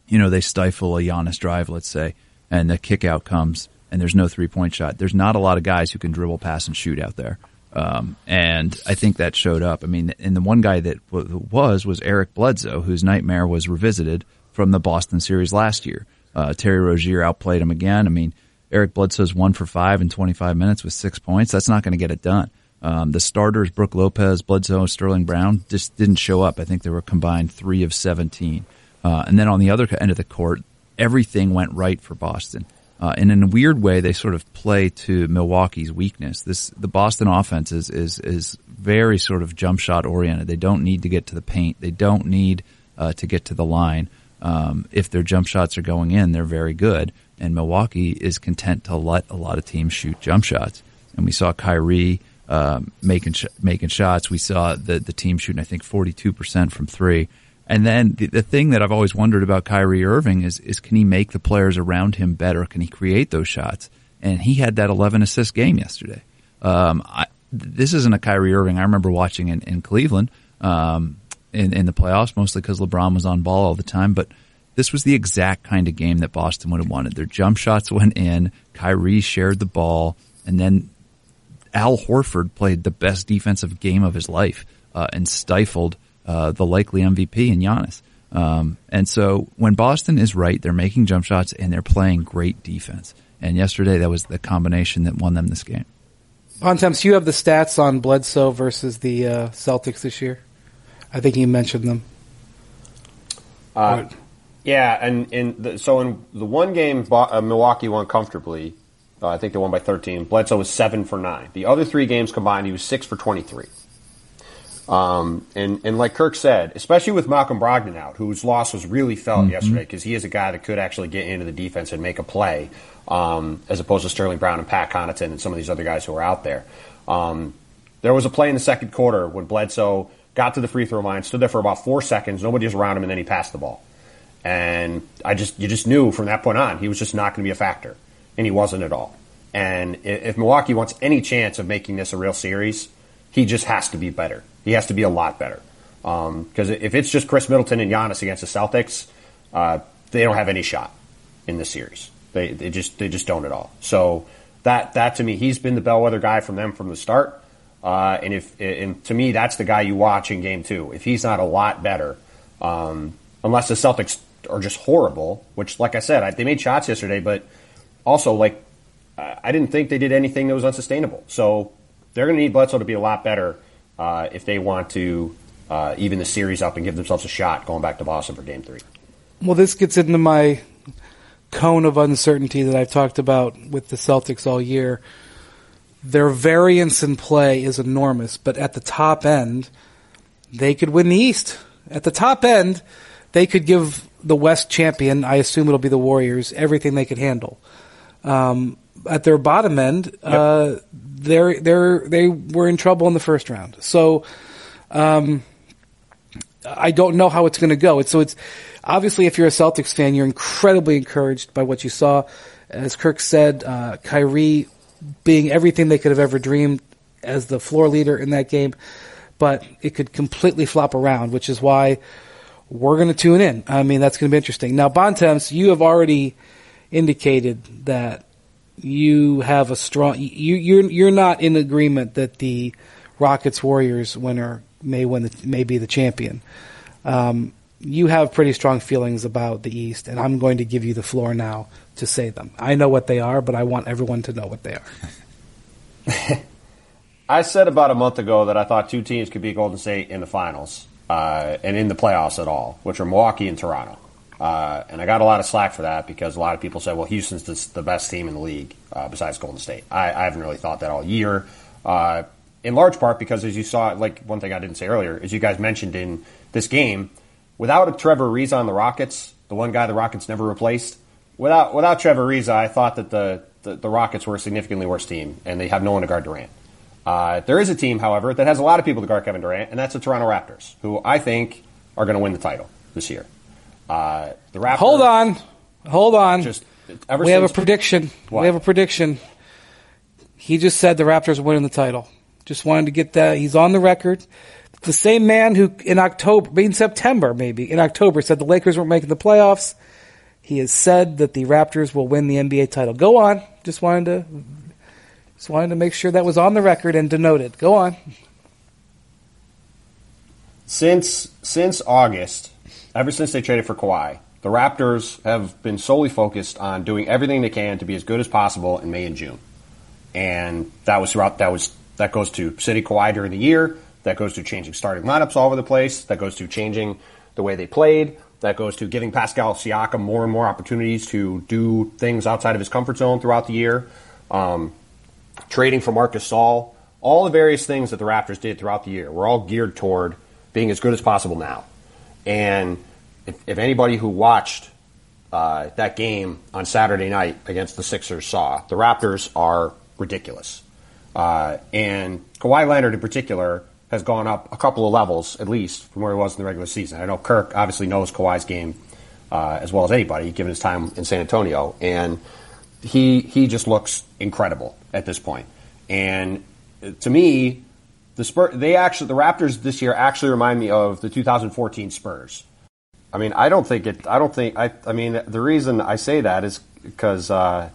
you know they stifle a Giannis drive, let's say, and the kick out comes, and there's no three point shot. There's not a lot of guys who can dribble, pass, and shoot out there. Um, and I think that showed up. I mean, and the one guy that was was Eric Bledsoe, whose nightmare was revisited from the Boston series last year. Uh, Terry Rozier outplayed him again. I mean, Eric Bledsoe's one for five in 25 minutes with six points. That's not going to get it done. Um, the starters, Brook Lopez, Bledsoe, Sterling Brown, just didn't show up. I think they were combined three of 17. Uh, and then on the other end of the court, everything went right for Boston. Uh, and in a weird way, they sort of play to Milwaukee's weakness. This the Boston offense is is is very sort of jump shot oriented. They don't need to get to the paint. They don't need uh, to get to the line. Um, if their jump shots are going in, they're very good. And Milwaukee is content to let a lot of teams shoot jump shots. And we saw Kyrie um, making sh- making shots. We saw the the team shooting, I think, forty two percent from three. And then the, the thing that I've always wondered about Kyrie Irving is is can he make the players around him better? Can he create those shots? And he had that eleven assist game yesterday. Um, I, this isn't a Kyrie Irving I remember watching in, in Cleveland um, in, in the playoffs, mostly because LeBron was on ball all the time, but this was the exact kind of game that Boston would have wanted. Their jump shots went in, Kyrie shared the ball, and then Al Horford played the best defensive game of his life uh, and stifled uh, the likely MVP in Giannis. Um, and so when Boston is right, they're making jump shots and they're playing great defense. And yesterday, that was the combination that won them this game. Bontemps, you have the stats on Bledsoe versus the uh, Celtics this year. I think you mentioned them. Uh, yeah, and in the, so in the one game uh, Milwaukee won comfortably, uh, I think they won by 13. Bledsoe was seven for nine. The other three games combined, he was six for 23. Um, and and like Kirk said, especially with Malcolm Brogdon out, whose loss was really felt mm-hmm. yesterday because he is a guy that could actually get into the defense and make a play, um, as opposed to Sterling Brown and Pat Connaughton and some of these other guys who are out there. Um, there was a play in the second quarter when Bledsoe got to the free throw line, stood there for about four seconds, nobody was around him, and then he passed the ball. And I just you just knew from that point on he was just not going to be a factor, and he wasn't at all. And if Milwaukee wants any chance of making this a real series, he just has to be better. He has to be a lot better. Because um, if it's just Khris Middleton and Giannis against the Celtics, uh, they don't have any shot in this series. They, they just they just don't at all. So that that to me, he's been the bellwether guy from them from the start. Uh, and if and to me, that's the guy you watch in game two. If he's not a lot better, um, unless the Celtics are just horrible, which, like I said, I, they made shots yesterday, but also like I didn't think they did anything that was unsustainable. So they're going to need Bledsoe to be a lot better uh, if they want to uh, even the series up and give themselves a shot going back to Boston for Game Three. Well, this gets into my cone of uncertainty that I've talked about with the Celtics all year. Their variance in play is enormous, but at the top end, they could win the East. At the top end, they could give the West champion, I assume it'll be the Warriors, everything they could handle. Um, at their bottom end, yep. uh, they're they're they were in trouble in the first round. So, um, I don't know how it's going to go. It's, so it's obviously if you're a Celtics fan, you're incredibly encouraged by what you saw. As Kirk said, uh, Kyrie being everything they could have ever dreamed as the floor leader in that game, but it could completely flop around, which is why we're going to tune in. I mean, that's going to be interesting. Now, Bontemps, you have already indicated that you have a strong. You, you're you're not in agreement that the Rockets Warriors winner may win the, may be the champion. Um, you have pretty strong feelings about the East, and I'm going to give you the floor now to say them. I know what they are, but I want everyone to know what they are. I said about a month ago that I thought two teams could beat Golden State in the finals uh, and in the playoffs at all, which are Milwaukee and Toronto. Uh, and I got a lot of slack for that because a lot of people said, well, Houston's the, the best team in the league uh, besides Golden State. I, I, haven't really thought that all year. Uh, in large part because, as you saw, like one thing I didn't say earlier, as you guys mentioned in this game, without a Trevor Ariza on the Rockets, the one guy the Rockets never replaced, without without Trevor Ariza, I thought that the, the, the Rockets were a significantly worse team, and they have no one to guard Durant. Uh, there is a team, however, that has a lot of people to guard Kevin Durant, and that's the Toronto Raptors, who I think are going to win the title this year. Uh, the Raptors. Hold on, hold on. Just we have a prediction. What? We have a prediction. He just said the Raptors are winning the title. Just wanted to get that. He's on the record. The same man who in October, in September maybe, in October said the Lakers weren't making the playoffs. He has said that the Raptors will win the NBA title. Go on. Just wanted to, just wanted to make sure that was on the record and denoted. Go on. Since since August, ever since they traded for Kawhi, the Raptors have been solely focused on doing everything they can to be as good as possible in May and June, and that was throughout. That was that goes to City Kawhi during the year. That goes to changing starting lineups all over the place. That goes to changing the way they played. That goes to giving Pascal Siakam more and more opportunities to do things outside of his comfort zone throughout the year. Um, trading for Marcus Gasol. All the various things that the Raptors did throughout the year were all geared toward being as good as possible now. And if, if anybody who watched uh, that game on Saturday night against the Sixers saw, the Raptors are ridiculous. Uh, and Kawhi Leonard in particular has gone up a couple of levels at least from where he was in the regular season. I know Kirk obviously knows Kawhi's game uh, as well as anybody, given his time in San Antonio, and he he just looks incredible at this point. And to me, the Spurs they actually the Raptors this year actually remind me of the 2014 Spurs. I mean, I don't think it. I don't think. I. I mean, the reason I say that is because uh,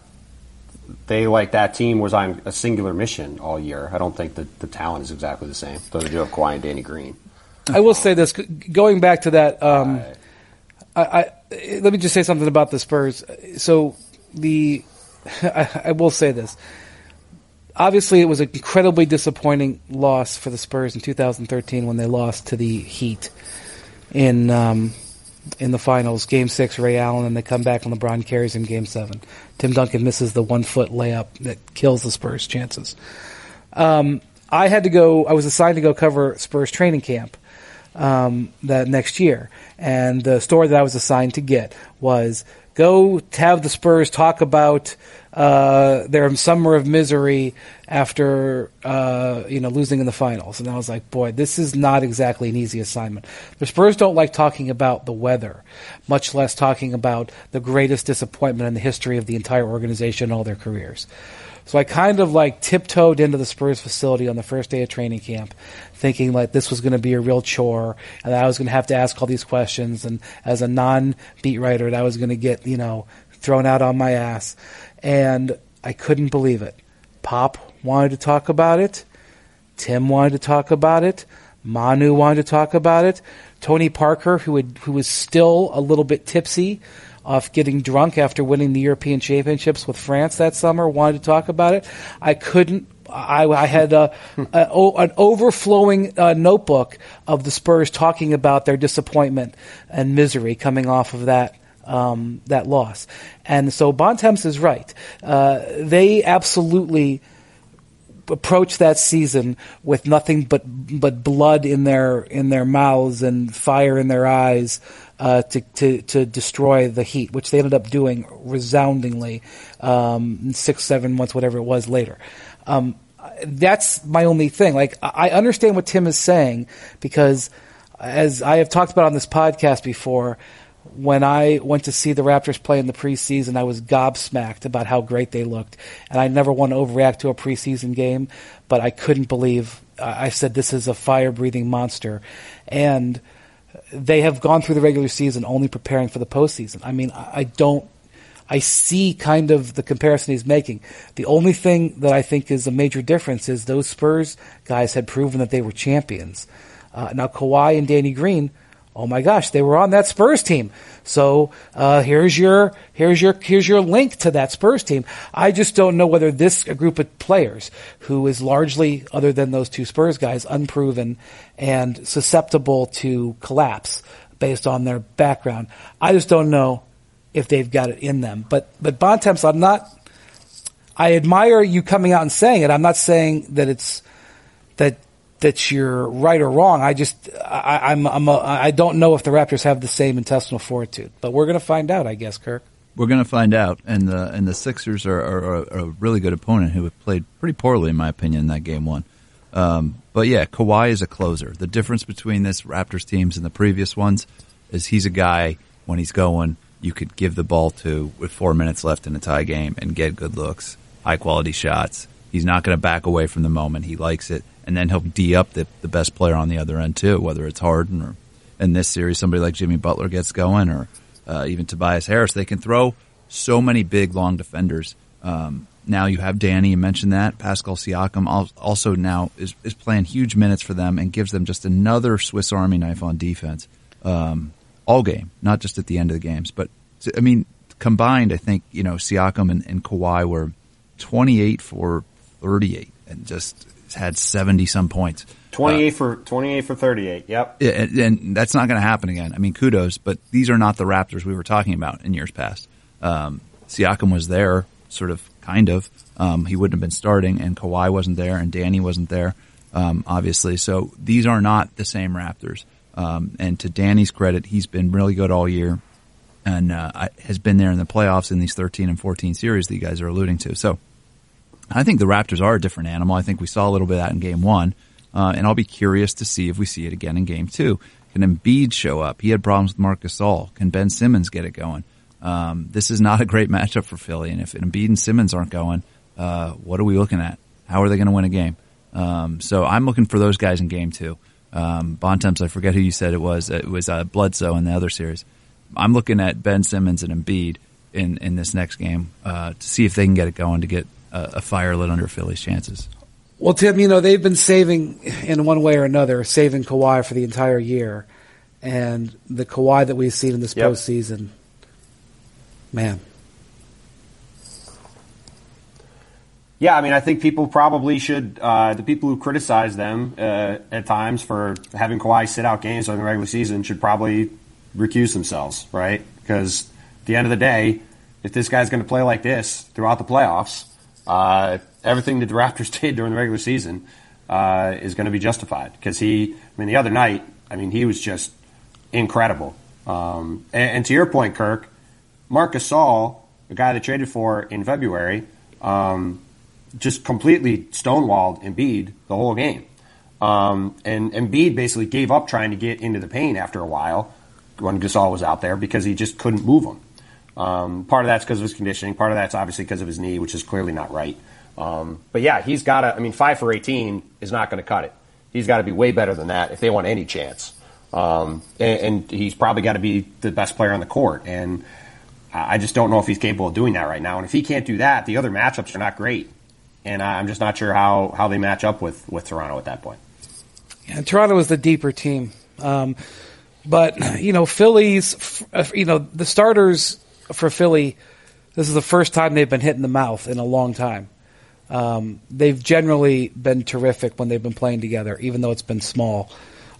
they like that team was on a singular mission all year. I don't think that the talent is exactly the same, though they do have Kawhi and Danny Green. I will say this: going back to that, um, I, I, let me just say something about the Spurs. So the I, I, will say this. Obviously, it was an incredibly disappointing loss for the Spurs in 2013 when they lost to the Heat in um, in the finals, Game Six, Ray Allen, and they come back and LeBron carries in Game Seven. Tim Duncan misses the one foot layup that kills the Spurs' chances. Um, I had to go. I was assigned to go cover Spurs training camp um, that next year, and the story that I was assigned to get was go have the Spurs talk about uh, their summer of misery after uh, you know losing in the finals, and I was like, boy, this is not exactly an easy assignment. The Spurs don't like talking about the weather, much less talking about the greatest disappointment in the history of the entire organization, all their careers. So I kind of like tiptoed into the Spurs facility on the first day of training camp, thinking like this was going to be a real chore, and I was going to have to ask all these questions, and as a non-beat writer, that I was going to get you know thrown out on my ass and I couldn't believe it. Pop wanted to talk about it. Tim wanted to talk about it. Manu wanted to talk about it. Tony Parker, who had, who was still a little bit tipsy off getting drunk after winning the European Championships with France that summer, wanted to talk about it. I couldn't. I, I had an overflowing uh, notebook of the Spurs talking about their disappointment and misery coming off of that um, that loss. And so Bontemps is right. Uh, they absolutely approach that season with nothing but but blood in their in their mouths and fire in their eyes uh, to, to to destroy the Heat, which they ended up doing resoundingly um, six seven months whatever it was later. Um, that's my only thing. Like I understand what Tim is saying because as I have talked about on this podcast before, when I went to see the Raptors play in the preseason, I was gobsmacked about how great they looked. And I never want to overreact to a preseason game, but I couldn't believe I said this is a fire breathing monster. And they have gone through the regular season only preparing for the postseason. I mean, I don't, I see kind of the comparison he's making. The only thing that I think is a major difference is those Spurs guys had proven that they were champions. Uh, now Kawhi and Danny Green, oh my gosh, they were on that Spurs team. So uh, here's your here's your here's your link to that Spurs team. I just don't know whether this group of players, who is largely other than those two Spurs guys, unproven and susceptible to collapse based on their background. I just don't know if they've got it in them. But but Bontemps, I'm not. I admire you coming out and saying it. I'm not saying that it's that that you're right or wrong. I just I, I'm I'm a, I don't know if the Raptors have the same intestinal fortitude, but we're going to find out, I guess, Kirk. We're going to find out, and the and the Sixers are, are, are, a really good opponent who have played pretty poorly, in my opinion, in that game one. Um, but yeah, Kawhi is a closer. The difference between this Raptors teams and the previous ones is he's a guy when he's going, you could give the ball to with four minutes left in a tie game and get good looks, high quality shots. He's not going to back away from the moment. He likes it and then he'll d up the, the best player on the other end too, whether it's Harden or in this series somebody like Jimmy Butler gets going or uh, even Tobias Harris. They can throw so many big long defenders. Um, now you have Danny, you mentioned that Pascal Siakam also now is is playing huge minutes for them and gives them just another Swiss Army knife on defense um, all game, not just at the end of the games. But I mean, combined, I think you know Siakam and, and Kawhi were twenty eight for thirty eight, and just had 70 some points. 28 uh, for 28 for 38. Yep. And, and that's not going to happen again. I mean, kudos, but these are not the Raptors we were talking about in years past. Um, Siakam was there, sort of, kind of. Um, he wouldn't have been starting, and Kawhi wasn't there, and Danny wasn't there, um, obviously. So these are not the same Raptors. Um, and to Danny's credit, he's been really good all year, and uh, has been there in the playoffs in these 13 and 14 series that you guys are alluding to. So I think the Raptors are a different animal. I think we saw a little bit of that in game one. Uh, and I'll be curious to see if we see it again in game two. Can Embiid show up? He had problems with Marc Gasol. Can Ben Simmons get it going? Um, this is not a great matchup for Philly. And if Embiid and Simmons aren't going, uh, what are we looking at? How are they going to win a game? Um, so I'm looking for those guys in game two. Um, Bontemps, I forget who you said it was. It was uh, Bledsoe in the other series. I'm looking at Ben Simmons and Embiid in, in this next game uh, to see if they can get it going to get a, a fire lit under Philly's chances. Well, Tim, you know they've been saving in one way or another, saving Kawhi for the entire year, and the Kawhi that we've seen in this yep. postseason, man. Yeah, I mean, I think people probably should. Uh, the people who criticize them uh, at times for having Kawhi sit out games during the regular season should probably recuse themselves, right? Because at the end of the day, if this guy's going to play like this throughout the playoffs, uh, everything that the Raptors did during the regular season uh, is going to be justified because he. I mean, the other night, I mean, he was just incredible. Um, and, and, to your point, Kirk, Marcus Gasol, the guy they traded for in February, um, just completely stonewalled Embiid the whole game. Um, and Embiid basically gave up trying to get into the paint after a while when Gasol was out there because he just couldn't move him. Um, part of that's because of his conditioning. Part of that's obviously because of his knee, which is clearly not right. Um, but yeah, he's got to. I mean, five for 18 is not going to cut it. He's got to be way better than that if they want any chance. Um, and, and, he's probably got to be the best player on the court. And I just don't know if he's capable of doing that right now. And if he can't do that, the other matchups are not great. and I'm just not sure how, how they match up with, with Toronto at that point. Yeah, Toronto is the deeper team. Um, but, you know, Phillies, uh, you know, the starters for Philly, this is the first time they've been hit in the mouth in a long time. Um, they've generally been terrific when they've been playing together, even though it's been small,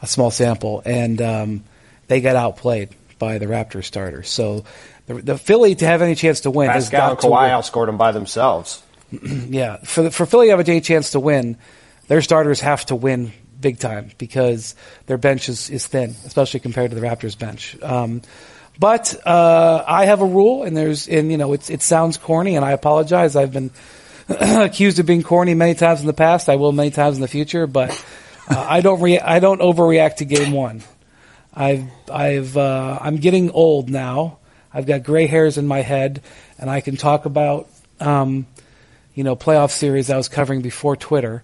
a small sample, and um, they got outplayed by the Raptors starters. So the, the Philly to have any chance to win, Pascal and Kawhi outscored them by themselves. yeah, for the, for Philly to have a chance to win, their starters have to win big time because their bench is, is thin, especially compared to the Raptors bench. Um, but uh, I have a rule, and there's and you know it's it sounds corny, and I apologize. I've been accused of being corny many times in the past. I will many times in the future, but uh, I don't re- I don't overreact to game one. I've I've uh, I'm getting old now. I've got gray hairs in my head, and I can talk about um, you know playoff series I was covering before Twitter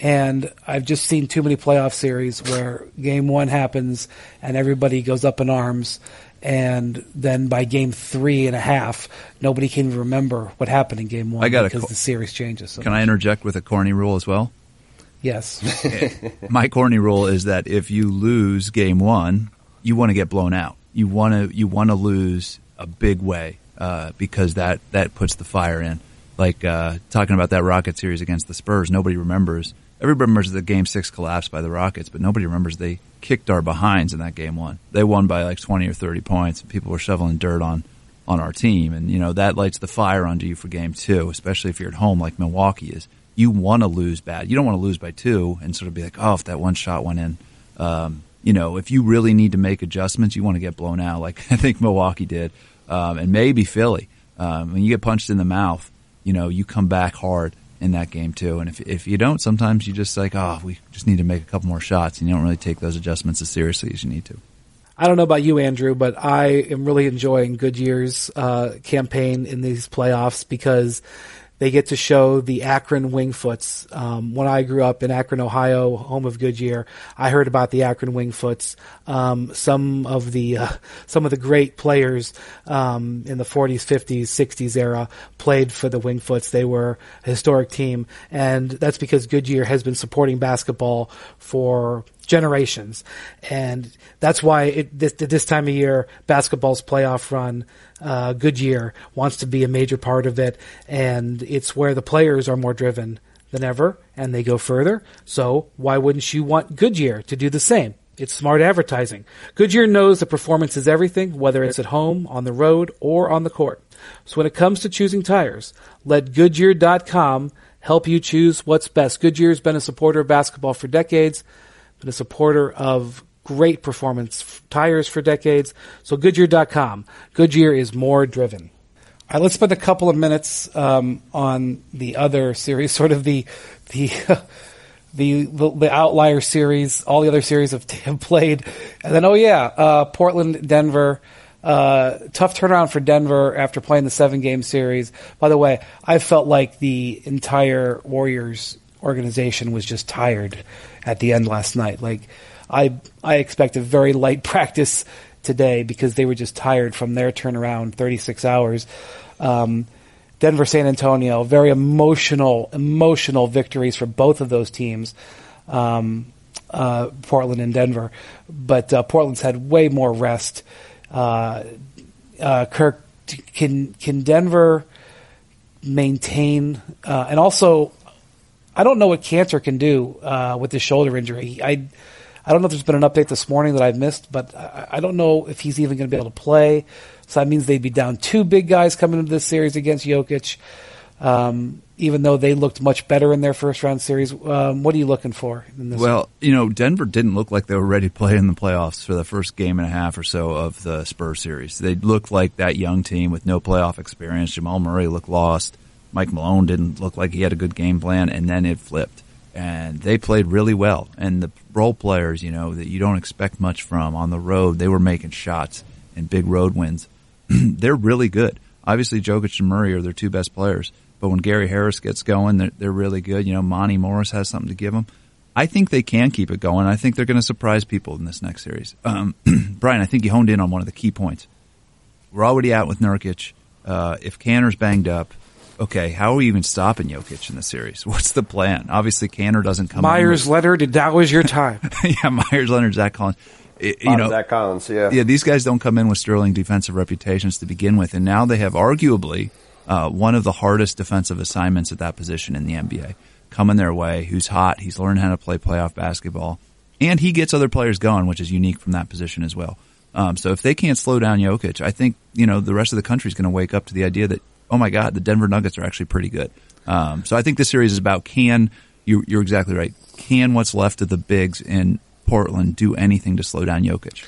and I've just seen too many playoff series where game one happens and everybody goes up in arms. And then by game three and a half, nobody can remember what happened in game one I got because co- the series changes. So Can much. I interject with a corny rule as well? Yes. My corny rule is that if you lose game one, you want to get blown out. You want to you want to lose a big way uh, because that that puts the fire in. Like uh, talking about that Rocket series against the Spurs, nobody remembers Everybody remembers the game six collapse by the Rockets, but nobody remembers they kicked our behinds in that game one. They won by like 20 or 30 points. And people were shoveling dirt on, on our team. And, you know, that lights the fire under you for game two, especially if you're at home like Milwaukee is. You want to lose bad. You don't want to lose by two and sort of be like, oh, if that one shot went in. Um, you know, if you really need to make adjustments, you want to get blown out like I think Milwaukee did. Um, and maybe Philly. Um, when you get punched in the mouth, you know, you come back hard in that game too. And if if you don't, sometimes you just like, oh, we just need to make a couple more shots, and you don't really take those adjustments as seriously as you need to. I don't know about you, Andrew, but I am really enjoying Goodyear's uh, campaign in these playoffs because they get to show the Akron Wingfoots. Um, when I grew up in Akron, Ohio, home of Goodyear, I heard about the Akron Wingfoots. Um, some of the uh, some of the great players um, in the 40s, 50s, 60s era played for the Wingfoots. They were a historic team, and that's because Goodyear has been supporting basketball for generations, and that's why it, this, this time of year basketball's playoff run uh, Goodyear wants to be a major part of it, and it's where the players are more driven than ever, and they go further. So why wouldn't you want Goodyear to do the same? It's smart advertising. Goodyear knows that performance is everything, whether it's at home, on the road, or on the court. So when it comes to choosing tires, let Goodyear.com help you choose what's best. Goodyear's been a supporter of basketball for decades, been a supporter of great performance tires for decades. So Goodyear.com. Goodyear is more driven. All right, let's spend a couple of minutes um, on the other series, sort of the the, the the outlier series. All the other series have, have played, and then oh yeah, uh, Portland, Denver. Uh, tough turnaround for Denver after playing the seven game series. By the way, I felt like the entire Warriors organization was just tired at the end last night. Like I I expect a very light practice today because they were just tired from their turnaround, 36 hours. Um, Denver, San Antonio, very emotional, emotional victories for both of those teams. Um, uh, Portland and Denver, but uh, Portland's had way more rest. Uh, uh Kirk, can can Denver maintain? Uh, and also, I don't know what Kanter can do uh, with his shoulder injury. I I don't know if there's been an update this morning that I've missed, but I, I don't know if he's even going to be able to play. So that means they'd be down two big guys coming into this series against Jokic. Um, even though they looked much better in their first round series, um, what are you looking for? well, one? you know, Denver didn't look like they were ready to play in the playoffs for the first game and a half or so of the Spurs series. They looked like that young team with no playoff experience. Jamal Murray looked lost. Mike Malone didn't look like he had a good game plan, and then it flipped and they played really well. And the role players, you know, that you don't expect much from on the road, they were making shots and big road wins. they're really good. Obviously, Jokic and Murray are their two best players, but when Gary Harris gets going, they're, they're really good. You know, Monte Morris has something to give them. I think they can keep it going. I think they're going to surprise people in this next series. Um, Brian, I think you honed in on one of the key points. We're already out with Nurkic. Uh, if Kanter's banged up, okay, how are we even stopping Jokic in the series? What's the plan? Obviously, Kanter doesn't come. Meyers, in Leonard, that was your time. yeah, Meyers, Leonard, Zach Collins. It, you know, Zach Collins, yeah. Yeah, these guys don't come in with sterling defensive reputations to begin with, and now they have arguably uh, one of the hardest defensive assignments at that position in the NBA coming their way. Who's hot? He's learned how to play playoff basketball, and he gets other players going, which is unique from that position as well. Um, so if they can't slow down Jokic, I think you know the rest of the country is going to wake up to the idea that oh my god, the Denver Nuggets are actually pretty good. Um, so I think this series is about can you, you're exactly right. Can what's left of the bigs in Portland do anything to slow down Jokic?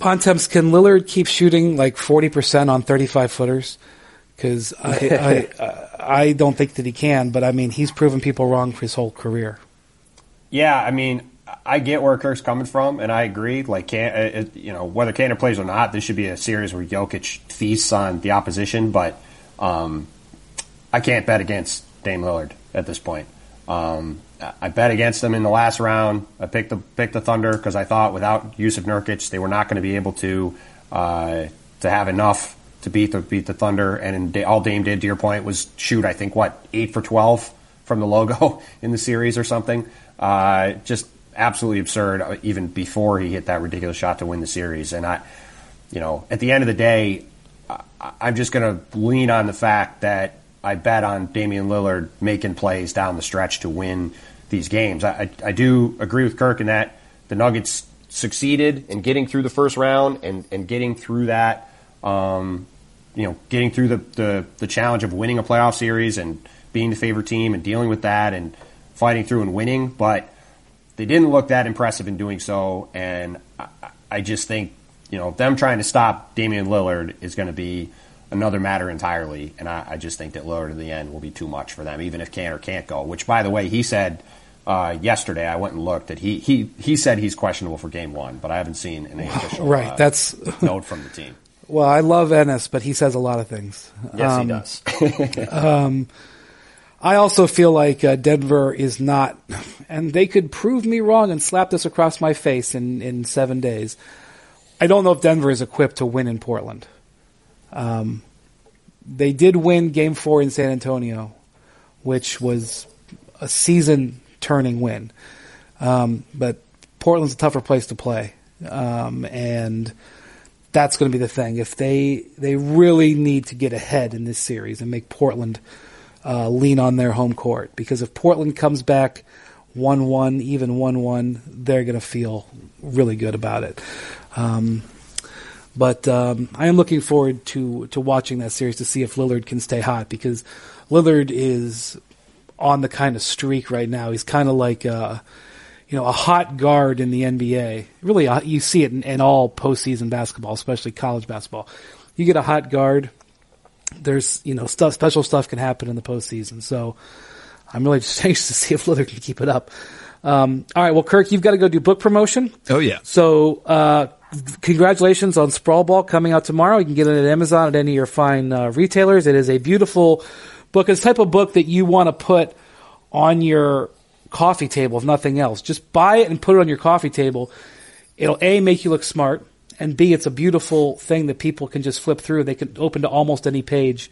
Bontemps, can Lillard keep shooting like 40% on 35 footers? Because I, I, I don't think that he can, but I mean, he's proven people wrong for his whole career. Yeah, I mean, I get where Kirk's coming from, and I agree. Like, can, uh, you know, whether Kanter plays or not, this should be a series where Jokic feasts on the opposition. But um, I can't bet against Dame Lillard at this point. Um, I bet against them in the last round. I picked the picked the Thunder because I thought without Jusuf Nurkic, they were not going to be able to uh, to have enough to beat the beat the Thunder. And all Dame did, to your point, was shoot. I think what eight for twelve from the logo in the series or something. Uh, just absolutely absurd. Uh, even before he hit that ridiculous shot to win the series, and I, you know, at the end of the day, I'm just going to lean on the fact that I bet on Damian Lillard making plays down the stretch to win these games. I, I, I do agree with Kirk in that the Nuggets succeeded in getting through the first round and, and getting through that, um, you know, getting through the, the, the challenge of winning a playoff series and being the favorite team and dealing with that and fighting through and winning. But they didn't look that impressive in doing so. And I, I just think, you know, them trying to stop Damian Lillard is going to be another matter entirely. And I, I, just think that Lillard in the end will be too much for them, even if Kanter can't go. Which, by the way, he said uh, yesterday. I went and looked that he he he said he's questionable for Game One, but I haven't seen any official right. Uh, that's note from the team. Well, I love Enes, but he says a lot of things. Yes, um, he does. um, I also feel like uh, Denver is not, and they could prove me wrong and slap this across my face in, in seven days. I don't know if Denver is equipped to win in Portland. Um, they did win Game Four in San Antonio, which was a season turning win. Um, but Portland's a tougher place to play, um, and that's going to be the thing. If they they really need to get ahead in this series and make Portland uh, lean on their home court, because if Portland comes back one one, even one one, they're going to feel really good about it. Um, but um, I am looking forward to to watching that series to see if Lillard can stay hot because Lillard is on the kind of streak right now. He's kind of like a, you know a hot guard in the NBA. Really, uh, you see it in, in all postseason basketball, especially college basketball. You get a hot guard. There's you know stuff special stuff can happen in the postseason. So I'm really just anxious to see if Lillard can keep it up. Um, all right, well, Kirk, you've got to go do book promotion. Oh yeah. So uh, congratulations on Sprawl Ball coming out tomorrow. You can get it at Amazon at any of your fine uh, retailers. It is a beautiful book. It's the type of book that you want to put on your coffee table, if nothing else. Just buy it and put it on your coffee table. It'll A, make you look smart, and B, it's a beautiful thing that people can just flip through. They can open to almost any page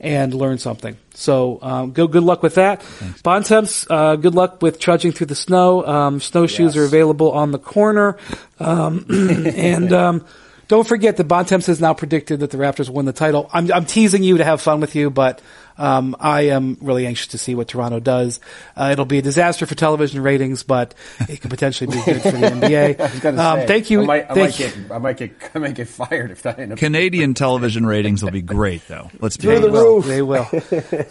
and learn something. So um, go. Good luck with that. Bontemps, uh, good luck with trudging through the snow. Um, snowshoes Yes. are available on the corner, um, and um, don't forget that Bontemps has now predicted that the Raptors will win the title. I'm, I'm teasing you to have fun with you, but um, I am really anxious to see what Toronto does. Uh, it'll be a disaster for television ratings, but it could potentially be good for the NBA. I was gonna Um, say, thank you. I might, I thank might get, I might get, I might get fired if that ends up. Canadian television ratings will be great, though. Let's be They honest. will. They will.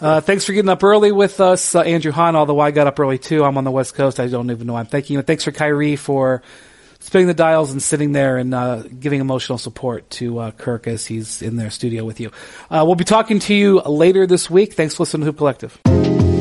Uh, thanks for getting up early with us, uh, Andrew Han. Although I got up early too. I'm on the West Coast. I don't even know. I'm thanking you. Thanks for Kyrie for spinning the dials and sitting there and uh, giving emotional support to uh, Kirk as he's in their studio with you. Uh, we'll be talking to you later this week. Thanks for listening to Hoop Collective.